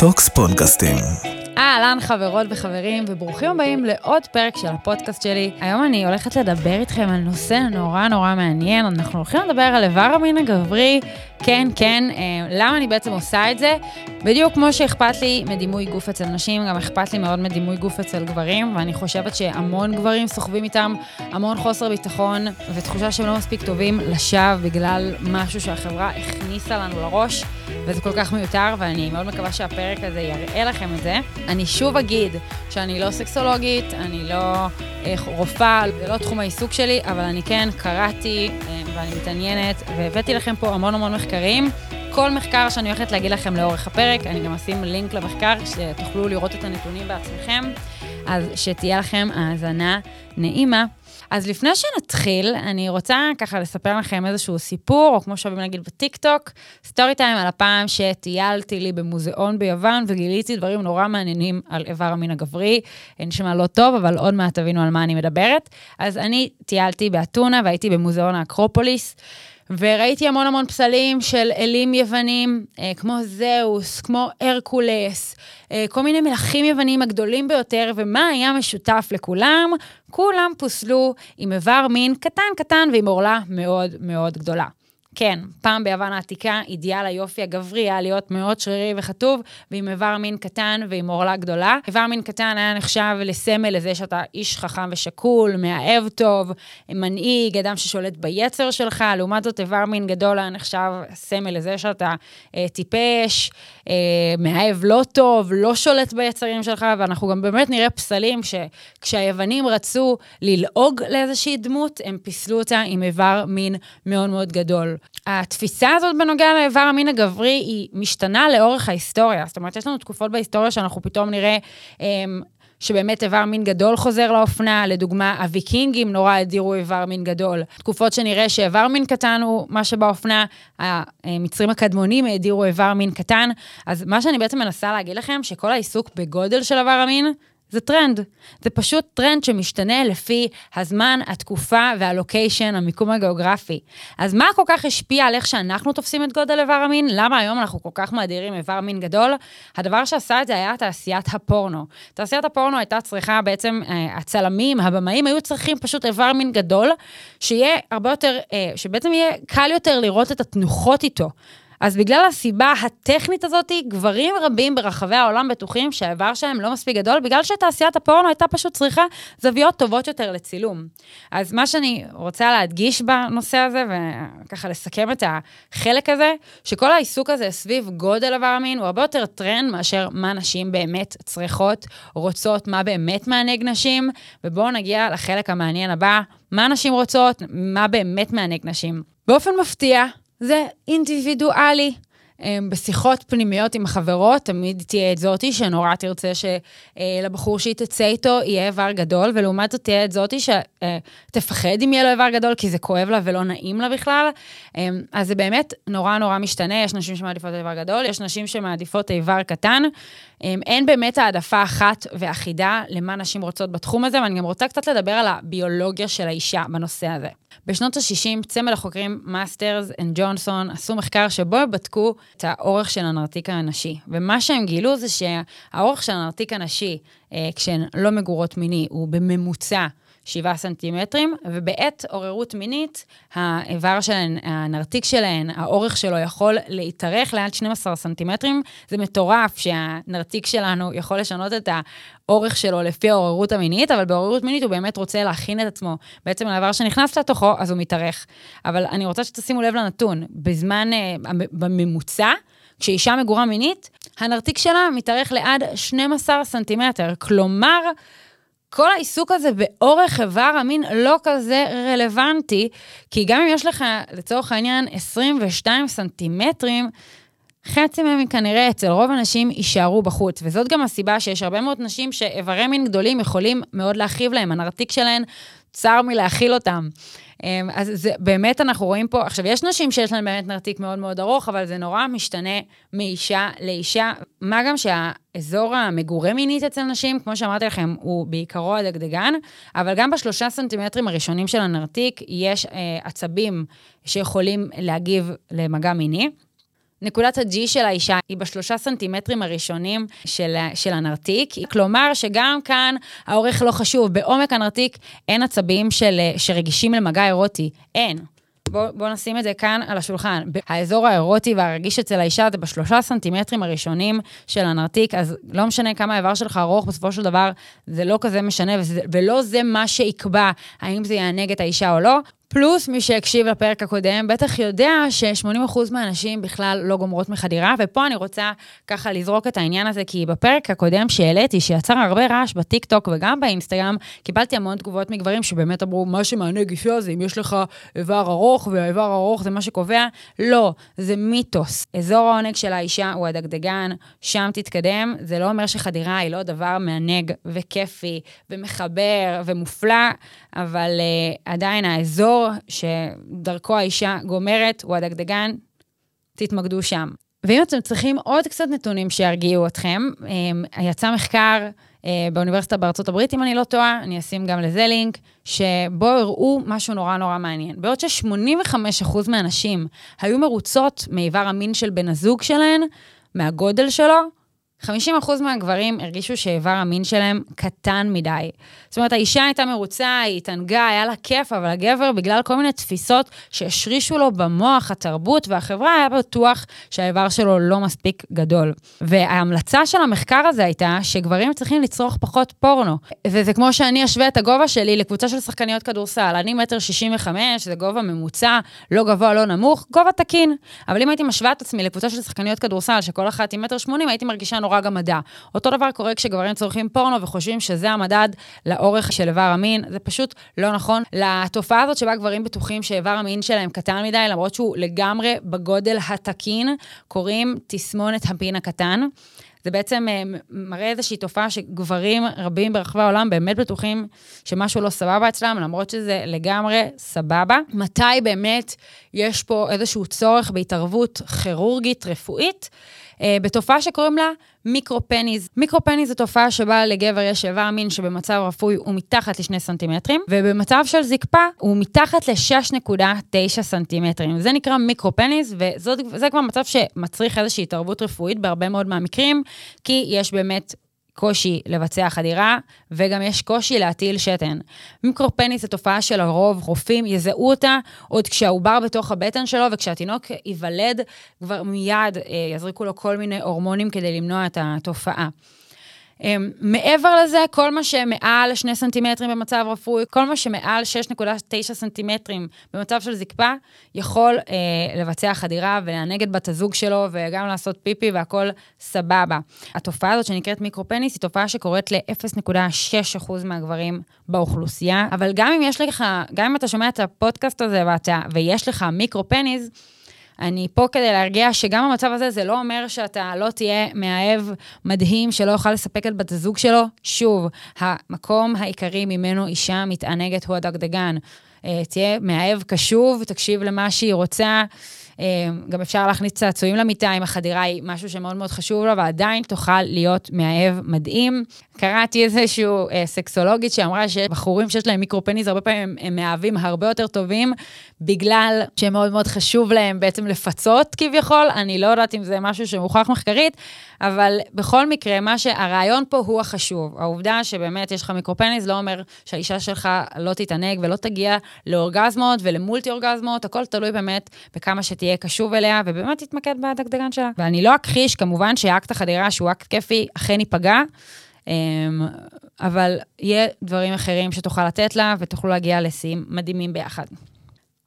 טוקס פודקאסטים. אהלן חברות וחברים, וברוכים הבאים לעוד פרק של הפודקאסט שלי. היום אני הולכת לדבר איתכם על נושא נורא נורא מעניין. אנחנו הולכים לדבר על איבר המין הגברי, כן, כן, אה, למה אני בעצם עושה את זה? בדיוק כמו שאכפת לי מדימוי גוף אצל נשים, גם אכפת לי מאוד מדימוי גוף אצל גברים, ואני חושבת שהמון גברים סוחבים איתם המון חוסר ביטחון ותחושה שהם לא מספיק טובים לשווא בגלל משהו שהחברה הכניסה לנו לראש, וזה כל כך מיותר, ואני מאוד מקווה שהפרק הזה יראה לכם את זה. אני שוב אגיד שאני לא סקסולוגית, אני לא אה, רופאה, זה לא תחום העיסוק שלי, אבל אני כן קראתי אה, ואני מתעניינת, והבאתי לכם פה המון המון מחקרים. כל מחקר שאני הולכת להגיד לכם לאורך הפרק, אני גם אשים לינק למחקר, שתוכלו לראות את הנתונים בעצמכם, אז שתהיה לכם האזנה נעימה. אז לפני שנתחיל, אני רוצה ככה לספר לכם איזשהו סיפור, או כמו שאוהבים להגיד בטיקטוק, סטורי טיים על הפעם שטיילתי לי במוזיאון ביוון וגיליתי דברים נורא מעניינים על איבר המין הגברי. נשמע לא טוב, אבל עוד מעט תבינו על מה אני מדברת. אז אני טיילתי באתונה והייתי במוזיאון האקרופוליס. וראיתי המון המון פסלים של אלים יוונים, אה, כמו זהוס, כמו הרקולס, אה, כל מיני מלכים יוונים הגדולים ביותר, ומה היה משותף לכולם? כולם פוסלו עם איבר מין קטן קטן ועם עורלה מאוד מאוד גדולה. כן, פעם ביוון העתיקה, אידיאל היופי הגברי היה להיות מאוד שרירי וכתוב, ועם איבר מין קטן ועם עורלה גדולה. איבר מין קטן היה נחשב לסמל לזה שאתה איש חכם ושקול, מאהב טוב, מנהיג, אדם ששולט ביצר שלך, לעומת זאת איבר מין גדול היה נחשב סמל לזה שאתה אה, טיפש, אה, מאהב לא טוב, לא שולט ביצרים שלך, ואנחנו גם באמת נראה פסלים שכשהיוונים רצו ללעוג לאיזושהי דמות, הם פיסלו אותה עם איבר מין מאוד מאוד גדול. התפיסה הזאת בנוגע לאיבר המין הגברי היא משתנה לאורך ההיסטוריה. זאת אומרת, יש לנו תקופות בהיסטוריה שאנחנו פתאום נראה... אמ, שבאמת איבר מין גדול חוזר לאופנה, לדוגמה, הוויקינגים נורא האדירו איבר מין גדול. תקופות שנראה שאיבר מין קטן הוא מה שבאופנה, המצרים הקדמונים האדירו איבר מין קטן. אז מה שאני בעצם מנסה להגיד לכם, שכל העיסוק בגודל של איבר המין, זה טרנד. זה פשוט טרנד שמשתנה לפי הזמן, התקופה והלוקיישן, המיקום הגיאוגרפי. אז מה כל כך השפיע על איך שאנחנו תופסים את גודל איבר המין? למה היום אנחנו כל כך מאדירים איבר מין גדול? הדבר שעשה את זה היה תעשיית הפורנו. תעשיית הפורנו הייתה צריכה בעצם, אה, הצלמים, הבמאים, היו צריכים פשוט איבר מין גדול, שיהיה הרבה יותר, אה, שבעצם יהיה קל יותר לראות את התנוחות איתו. אז בגלל הסיבה הטכנית הזאת, גברים רבים ברחבי העולם בטוחים שהאיבר שלהם לא מספיק גדול, בגלל שתעשיית הפורנו הייתה פשוט צריכה זוויות טובות יותר לצילום. אז מה שאני רוצה להדגיש בנושא הזה, וככה לסכם את החלק הזה, שכל העיסוק הזה סביב גודל איבר המין הוא הרבה יותר טרנד מאשר מה נשים באמת צריכות, רוצות, מה באמת מענג נשים, ובואו נגיע לחלק המעניין הבא, מה נשים רוצות, מה באמת מענג נשים. באופן מפתיע, זה אינדיבידואלי. אמ, בשיחות פנימיות עם חברות, תמיד תהיה את זאתי שנורא תרצה שלבחור שהיא תצא איתו יהיה איבר גדול, ולעומת זאת תהיה את זאתי שתפחד אם יהיה לו איבר גדול, כי זה כואב לה ולא נעים לה בכלל. אמ, אז זה באמת נורא נורא משתנה, יש נשים שמעדיפות איבר גדול, יש נשים שמעדיפות איבר קטן. אמ, אין באמת העדפה אחת ואחידה למה נשים רוצות בתחום הזה, ואני גם רוצה קצת לדבר על הביולוגיה של האישה בנושא הזה. בשנות ה-60, צמד החוקרים Masters and Johnson עשו מחקר שבו הם בדקו את האורך של הנרתיק הנשי. ומה שהם גילו זה שהאורך של הנרתיק הנשי, אה, כשהן לא מגורות מיני, הוא בממוצע 7 סנטימטרים, ובעת עוררות מינית, האיבר שלהן, הנרתיק שלהן, האורך שלו יכול להתארך לעד 12 סנטימטרים. זה מטורף שהנרתיק שלנו יכול לשנות את האורך שלו לפי העוררות המינית, אבל בעוררות מינית הוא באמת רוצה להכין את עצמו. בעצם האיבר שנכנס לתוכו, אז הוא מתארך. אבל אני רוצה שתשימו לב לנתון, בזמן, אה, בממוצע, כשאישה מגורה מינית, הנרתיק שלה מתארך לעד 12 סנטימטר. כלומר, כל העיסוק הזה באורך איבר המין לא כזה רלוונטי, כי גם אם יש לך, לצורך העניין, 22 סנטימטרים, חצי מהם כנראה אצל רוב הנשים יישארו בחוץ, וזאת גם הסיבה שיש הרבה מאוד נשים שאיברי מין גדולים יכולים מאוד להכאיב להם, הנרתיק שלהן צר מלהכיל אותם. אמ, אז זה, באמת אנחנו רואים פה, עכשיו, יש נשים שיש להן באמת נרתיק מאוד מאוד ארוך, אבל זה נורא משתנה מאישה לאישה. מה גם שהאזור המגורה מינית אצל נשים, כמו שאמרתי לכם, הוא בעיקרו הדגדגן, אבל גם בשלושה סנטימטרים הראשונים של הנרתיק יש אה, עצבים שיכולים להגיב למגע מיני. נקודת ה-G של האישה היא בשלושה סנטימטרים הראשונים של, של הנרתיק, כלומר שגם כאן האורך לא חשוב, בעומק הנרתיק אין עצבים של, שרגישים למגע אירוטי, אין. בואו בוא נשים את זה כאן על השולחן. האזור האירוטי והרגיש אצל האישה זה בשלושה סנטימטרים הראשונים של הנרתיק, אז לא משנה כמה האיבר שלך ארוך, בסופו של דבר זה לא כזה משנה, וזה, ולא זה מה שיקבע האם זה יענג את האישה או לא. פלוס מי שהקשיב לפרק הקודם, בטח יודע ש-80% מהנשים בכלל לא גומרות מחדירה, ופה אני רוצה ככה לזרוק את העניין הזה, כי בפרק הקודם שהעליתי, שיצר הרבה רעש בטיקטוק וגם באינסטגרם, קיבלתי המון תגובות מגברים שבאמת אמרו, מה שמענה גישה זה אם יש לך איבר ארוך, והאיבר הארוך זה מה שקובע. לא, זה מיתוס. אזור העונג של האישה הוא הדגדגן, שם תתקדם. זה לא אומר שחדירה היא לא דבר מענג וכיפי ומחבר ומופלא, אבל uh, עדיין האזור... שדרכו האישה גומרת, הוא הדגדגן, תתמקדו שם. ואם אתם צריכים עוד קצת נתונים שירגיעו אתכם, אה, יצא מחקר אה, באוניברסיטה בארצות הברית, אם אני לא טועה, אני אשים גם לזה לינק, שבו הראו משהו נורא נורא מעניין. בעוד ש-85% מהנשים היו מרוצות מאיבר המין של בן הזוג שלהן, מהגודל שלו, 50% מהגברים הרגישו שאיבר המין שלהם קטן מדי. זאת אומרת, האישה הייתה מרוצה, היא התענגה, היה לה כיף, אבל הגבר, בגלל כל מיני תפיסות שהשרישו לו במוח, התרבות והחברה, היה בטוח שהאיבר שלו לא מספיק גדול. וההמלצה של המחקר הזה הייתה שגברים צריכים לצרוך פחות פורנו. וזה כמו שאני אשווה את הגובה שלי לקבוצה של שחקניות כדורסל. אני מטר שישים וחמש, זה גובה ממוצע, לא גבוה, לא נמוך, גובה תקין. אבל אם הייתי משווה את עצמי לקבוצה של שחקניות כדורסל, שכל אחת היא מטר שמונים, הייתי מרגישה נורא גמדה. אותו דבר קורה כשגברים צורכים פורנו וחושבים שזה המדד לאורך של איבר המין, זה פשוט לא נכון. לתופעה הזאת שבה גברים בטוחים שאיבר המין שלהם קטן מדי, למרות שהוא לגמרי בגודל התקין, קוראים תסמונת הפין הקטן. זה בעצם אה, מראה איזושהי תופעה שגברים רבים ברחבי העולם באמת בטוחים שמשהו לא סבבה אצלם, למרות שזה לגמרי סבבה. מתי באמת יש פה איזשהו צורך בהתערבות כירורגית רפואית? אה, בתופעה שקוראים לה מיקרופניז. מיקרופניז זו תופעה שבה לגבר יש איבר מין שבמצב רפוי הוא מתחת לשני סנטימטרים, ובמצב של זקפה הוא מתחת ל-6.9 סנטימטרים. זה נקרא מיקרופניז, וזה כבר מצב שמצריך איזושהי התערבות רפואית בהרבה מאוד מהמקרים, כי יש באמת קושי לבצע חדירה, וגם יש קושי להטיל שתן. מיקרופניס זו תופעה שלרוב רופאים יזהו אותה עוד כשהעובר בתוך הבטן שלו, וכשהתינוק ייוולד, כבר מיד אה, יזריקו לו כל מיני הורמונים כדי למנוע את התופעה. אמ, מעבר לזה, כל מה שמעל 2 סנטימטרים במצב רפואי, כל מה שמעל 6.9 סנטימטרים במצב של זקפה, יכול אה, לבצע חדירה ולענג את בת הזוג שלו וגם לעשות פיפי והכל סבבה. התופעה הזאת שנקראת מיקרופניס היא תופעה שקורית ל-0.6% מהגברים באוכלוסייה, אבל גם אם יש לך, גם אם אתה שומע את הפודקאסט הזה ואתה, ויש לך מיקרופניס, אני פה כדי להרגיע שגם במצב הזה זה לא אומר שאתה לא תהיה מאהב מדהים שלא יוכל לספק את בת הזוג שלו. שוב, המקום העיקרי ממנו אישה מתענגת הוא הדגדגן. אה, תהיה מאהב קשוב, תקשיב למה שהיא רוצה. אה, גם אפשר להכניס צעצועים למיטה אם החדירה היא משהו שמאוד מאוד חשוב לו, ועדיין תוכל להיות מאהב מדהים. קראתי איזשהו אה, סקסולוגית שאמרה שבחורים שיש להם מיקרופניס, הרבה פעמים הם, הם מאהבים הרבה יותר טובים, בגלל שמאוד מאוד חשוב להם בעצם לפצות כביכול. אני לא יודעת אם זה משהו שמוכח מחקרית, אבל בכל מקרה, מה שהרעיון פה הוא החשוב. העובדה שבאמת יש לך מיקרופניס לא אומר שהאישה שלך לא תתענג ולא תגיע לאורגזמות ולמולטי אורגזמות, הכל תלוי באמת בכמה שתהיה קשוב אליה, ובאמת תתמקד בדגדגן שלה. ואני לא אכחיש, כמובן שאקט החדירה, שהוא אקט כיפי, אכן ייפגע. אמ, אבל יהיה דברים אחרים שתוכל לתת לה ותוכלו להגיע לשיאים מדהימים ביחד.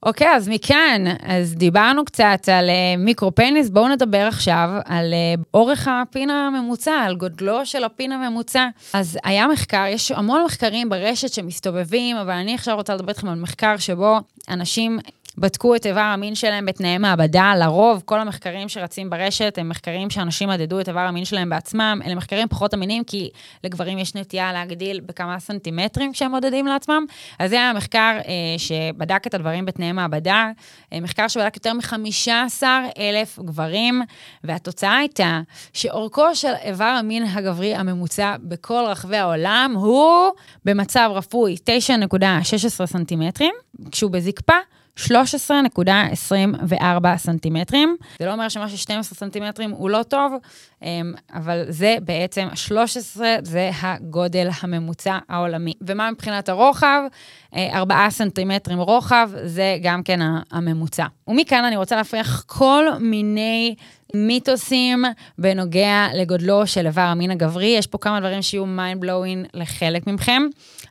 אוקיי, אז מכאן, אז דיברנו קצת על אה, מיקרופניס, בואו נדבר עכשיו על אה, אורך הפין הממוצע, על גודלו של הפין הממוצע. אז היה מחקר, יש המון מחקרים ברשת שמסתובבים, אבל אני עכשיו רוצה לדבר איתכם על מחקר שבו אנשים בדקו את איבר המין שלהם בתנאי מעבדה. לרוב, כל המחקרים שרצים ברשת הם מחקרים שאנשים מדדו את איבר המין שלהם בעצמם. אלה מחקרים פחות אמינים, כי לגברים יש נטייה להגדיל בכמה סנטימטרים כשהם מודדים לעצמם. אז זה היה מחקר אה, שבדק את הדברים בתנאי מעבדה, אה, מחקר שבדק יותר מ-15 אלף גברים, והתוצאה הייתה שאורכו של איבר המין הגברי הממוצע בכל רחבי העולם הוא במצב רפוי 9.16 סנטימטרים, כשהוא בזקפה 13.24 סנטימטרים. זה לא אומר שמה ש-12 סנטימטרים הוא לא טוב, אמ, אבל זה בעצם, 13 זה הגודל הממוצע העולמי. ומה מבחינת הרוחב? 4 אה, סנטימטרים רוחב, זה גם כן הממוצע. ומכאן אני רוצה להפריח כל מיני מיתוסים בנוגע לגודלו של איבר המין הגברי. יש פה כמה דברים שיהיו mind blowing לחלק מכם.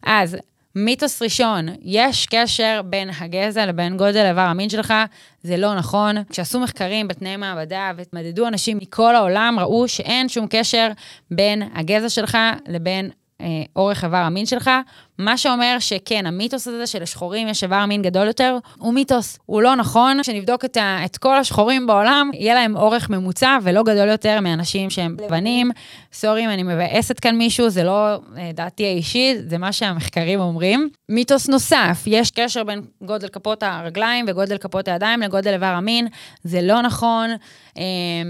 אז מיתוס ראשון, יש קשר בין הגזע לבין גודל איבר המין שלך, זה לא נכון. כשעשו מחקרים בתנאי מעבדה והתמדדו אנשים מכל העולם, ראו שאין שום קשר בין הגזע שלך לבין אה, אורך איבר המין שלך, מה שאומר שכן, המיתוס הזה של השחורים יש איבר מין גדול יותר, הוא מיתוס, הוא לא נכון. כשנבדוק את, ה, את כל השחורים בעולם, יהיה להם אורך ממוצע ולא גדול יותר מאנשים שהם לבנים. סורי אם אני מבאסת כאן מישהו, זה לא אה, דעתי האישית, זה מה שהמחקרים אומרים. מיתוס נוסף, יש קשר בין גודל כפות הרגליים וגודל כפות הידיים לגודל איבר המין, זה לא נכון. אה,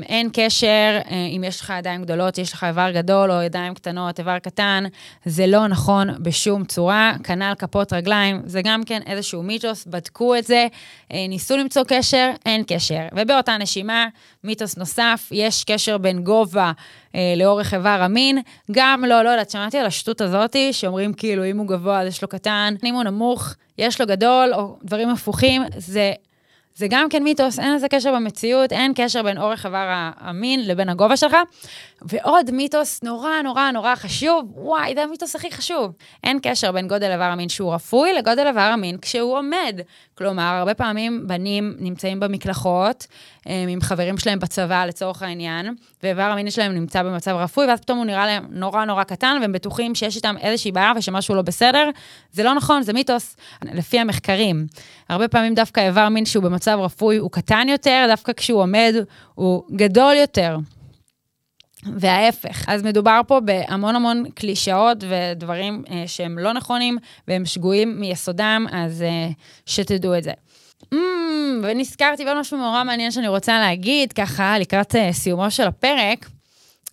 אין קשר, אה, אם יש לך ידיים גדולות, יש לך איבר גדול, או ידיים קטנות, איבר קטן, זה לא נכון בשום צורה, כנ"ל כפות רגליים, זה גם כן איזשהו מיתוס, בדקו את זה, אה, ניסו למצוא קשר, אין קשר. ובאותה נשימה, מיתוס נוסף, יש קשר בין גובה אה, לאורך איבר המין, גם לא, לא יודעת, שמעתי על השטות הזאתי, שאומרים כאילו אם הוא גבוה אז יש לו קטן, אם הוא נמוך, יש לו גדול, או דברים הפוכים, זה... זה גם כן מיתוס, אין לזה קשר במציאות, אין קשר בין אורך איבר המין לבין הגובה שלך. ועוד מיתוס נורא נורא נורא חשוב, וואי, זה המיתוס הכי חשוב. אין קשר בין גודל איבר המין שהוא רפוי לגודל איבר המין כשהוא עומד. כלומר, הרבה פעמים בנים נמצאים במקלחות אה, עם חברים שלהם בצבא לצורך העניין, ואיבר המין שלהם נמצא במצב רפוי, ואז פתאום הוא נראה להם נורא נורא קטן, והם בטוחים שיש איתם איזושהי בעיה ושמשהו לא בסדר. זה לא נכון, זה מיתוס. לפי המחקרים, הרבה פעמים דווקא איבר מין שהוא במצב רפוי הוא קטן יותר, דווקא כשהוא עומד הוא גדול יותר. וההפך. אז מדובר פה בהמון המון קלישאות ודברים אה, שהם לא נכונים והם שגויים מיסודם, אז אה, שתדעו את זה. Mm, ונזכרתי בעוד משהו נורא מעניין שאני רוצה להגיד, ככה, לקראת אה, סיומו של הפרק.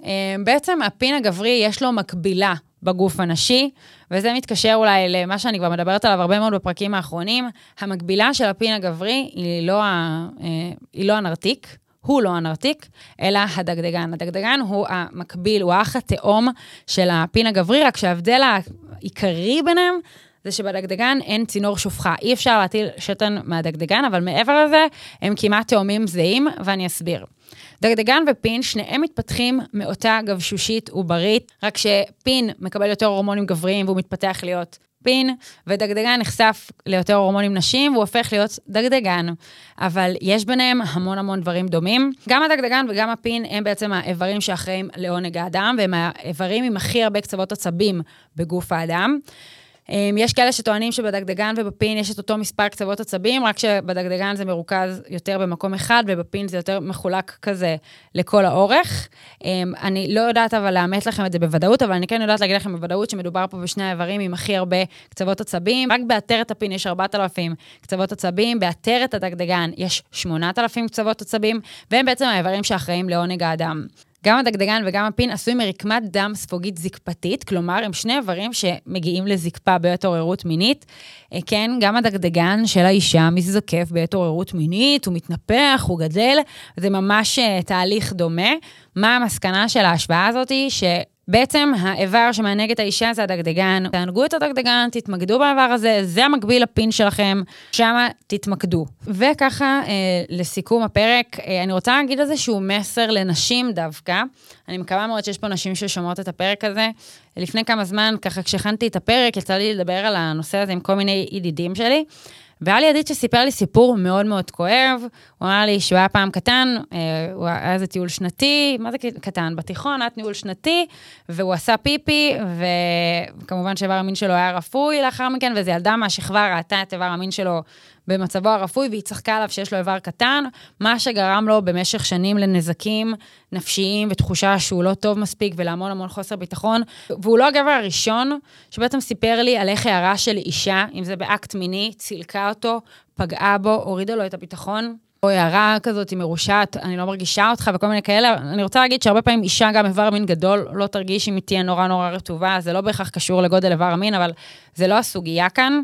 אה, בעצם הפין הגברי יש לו מקבילה בגוף הנשי, וזה מתקשר אולי למה שאני כבר מדברת עליו הרבה מאוד בפרקים האחרונים. המקבילה של הפין הגברי היא לא, ה, אה, היא לא הנרתיק, הוא לא הנרתיק, אלא הדגדגן. הדגדגן הוא המקביל, הוא האח התאום של הפין הגברי, רק שההבדל העיקרי ביניהם זה שבדגדגן אין צינור שופחה. אי אפשר להטיל שתן מהדגדגן, אבל מעבר לזה, הם כמעט תאומים זהים, ואני אסביר. דגדגן ופין, שניהם מתפתחים מאותה גבשושית עוברית, רק שפין מקבל יותר הורמונים גבריים והוא מתפתח להיות פין, ודגדגן נחשף ליותר הורמונים נשים, והוא הופך להיות דגדגן. אבל יש ביניהם המון המון דברים דומים. גם הדגדגן וגם הפין הם בעצם האיברים שאחראים לעונג האדם, והם האיברים עם הכי הרבה קצוות עצבים בגוף האדם. אמ, יש כאלה שטוענים שבדגדגן ובפין יש את אותו מספר קצוות עצבים, רק שבדגדגן זה מרוכז יותר במקום אחד, ובפין זה יותר מחולק כזה לכל האורך. אמ, אני לא יודעת אבל לאמת לכם את זה בוודאות, אבל אני כן יודעת להגיד לכם בוודאות שמדובר פה בשני האיברים עם הכי הרבה קצוות עצבים. רק בעטרת הפין יש 4,000 קצוות עצבים, בעטרת הדגדגן יש 8,000 קצוות עצבים, והם בעצם האיברים שאחראים לעונג האדם. גם הדגדגן וגם הפין עשויים מרקמת דם ספוגית זקפתית, כלומר, הם שני איברים שמגיעים לזקפה בעת עוררות מינית. אה, כן, גם הדגדגן של האישה מזדקף בעת עוררות מינית, הוא מתנפח, הוא גדל, זה ממש אה, תהליך דומה. מה המסקנה של ההשוואה הזאת? ש... בעצם האיבר שמענג את האישה זה הדגדגן. תענגו את הדגדגן, תתמקדו באיבר הזה, זה המקביל לפין שלכם, שם תתמקדו. וככה, אה, לסיכום הפרק, אה, אני רוצה להגיד איזשהו מסר לנשים דווקא. אני מקווה מאוד שיש פה נשים ששומעות את הפרק הזה. לפני כמה זמן, ככה כשהכנתי את הפרק, יצא לי לדבר על הנושא הזה עם כל מיני ידידים שלי. והיה לי ידיד שסיפר לי סיפור מאוד מאוד כואב, הוא אמר לי שהוא היה פעם קטן, אה, הוא היה איזה טיול שנתי, מה זה קטן? בתיכון היה טיול שנתי, והוא עשה פיפי, וכמובן שאיבר המין שלו היה רפוי לאחר מכן, ואיזו ילדה מהשכבה ראתה את איבר המין שלו במצבו הרפוי, והיא צחקה עליו שיש לו איבר קטן, מה שגרם לו במשך שנים לנזקים נפשיים ותחושה שהוא לא טוב מספיק ולהמון המון חוסר ביטחון. והוא לא הגבר הראשון שבעצם סיפר לי על איך הערה של אישה, אם זה באקט מיני, צילקה אותו, פגעה בו, הורידה לו את הביטחון. או הערה כזאת מרושעת, אני לא מרגישה אותך וכל מיני כאלה. אני רוצה להגיד שהרבה פעמים אישה, גם איבר מין גדול, לא תרגיש אם היא תהיה נורא נורא רטובה, זה לא בהכרח קשור לגודל איבר המין, אבל זה לא הסוגיה כאן.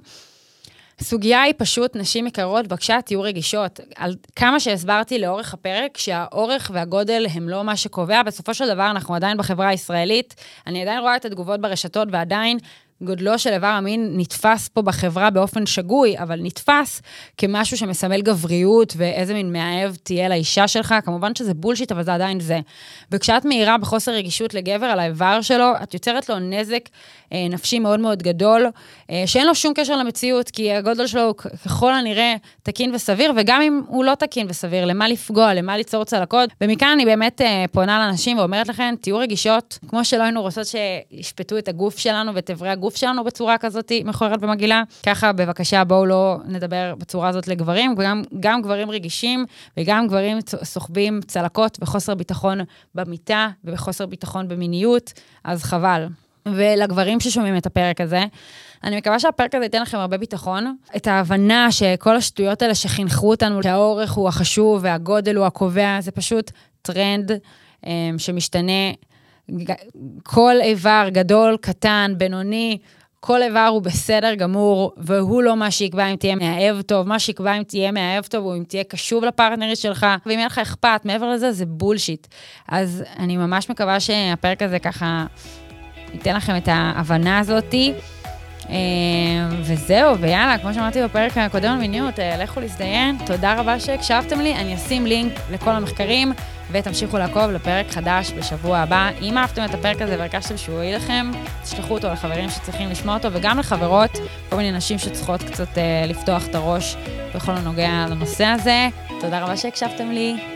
הסוגיה היא פשוט, נשים יקרות, בבקשה, תהיו רגישות. על כמה שהסברתי לאורך הפרק, שהאורך והגודל הם לא מה שקובע, בסופו של דבר אנחנו עדיין בחברה הישראלית, אני עדיין רואה את התגובות ברשתות, ועדיין גודלו של איבר המין נתפס פה בחברה באופן שגוי, אבל נתפס כמשהו שמסמל גבריות ואיזה מין מאהב תהיה לאישה שלך. כמובן שזה בולשיט, אבל זה עדיין זה. וכשאת מאירה בחוסר רגישות לגבר על האיבר שלו, את יוצרת לו נזק אה, נפשי מאוד מאוד גדול, אה, שאין לו שום קשר למציאות, כי הגודל שלו הוא ככל הנראה תקין וסביר, וגם אם הוא לא תקין וסביר, למה לפגוע, למה ליצור צלקות. ומכאן אני באמת אה, פונה לאנשים ואומרת לכם, תהיו רגישות, כמו שלא היינו רוצות שישפטו את הגוף שלנו ואת אברי הגוף שלנו בצורה כזאת מכוערת ומגעילה, ככה בבקשה בואו לא נדבר בצורה הזאת לגברים, וגם גם גברים רגישים וגם גברים סוחבים צלקות וחוסר ביטחון במיטה ובחוסר ביטחון במיניות, אז חבל. ולגברים ששומעים את הפרק הזה. אני מקווה שהפרק הזה ייתן לכם הרבה ביטחון. את ההבנה שכל השטויות האלה שחינכו אותנו, שהאורך הוא החשוב והגודל הוא הקובע, זה פשוט טרנד אמ, שמשתנה. כל איבר, גדול, קטן, בינוני, כל איבר הוא בסדר גמור, והוא לא מה שיקבע אם תהיה מאהב טוב, מה שיקבע אם תהיה מאהב טוב הוא אם תהיה קשוב לפרטנרית שלך, ואם יהיה לך אכפת, מעבר לזה זה בולשיט. אז אני ממש מקווה שהפרק הזה ככה ייתן לכם את ההבנה הזאתי. אה, וזהו, ויאללה, כמו שאמרתי בפרק הקודם על מיניות, אה, לכו להזדיין. תודה רבה שהקשבתם לי, אני אשים לינק לכל המחקרים, ותמשיכו לעקוב לפרק חדש בשבוע הבא. אם אהבתם את הפרק הזה והרגשתם שהוא יועיל לכם, תשלחו אותו לחברים שצריכים לשמוע אותו, וגם לחברות, כל מיני נשים שצריכות קצת uh, לפתוח את הראש בכל הנוגע לנושא הזה. תודה רבה שהקשבתם לי,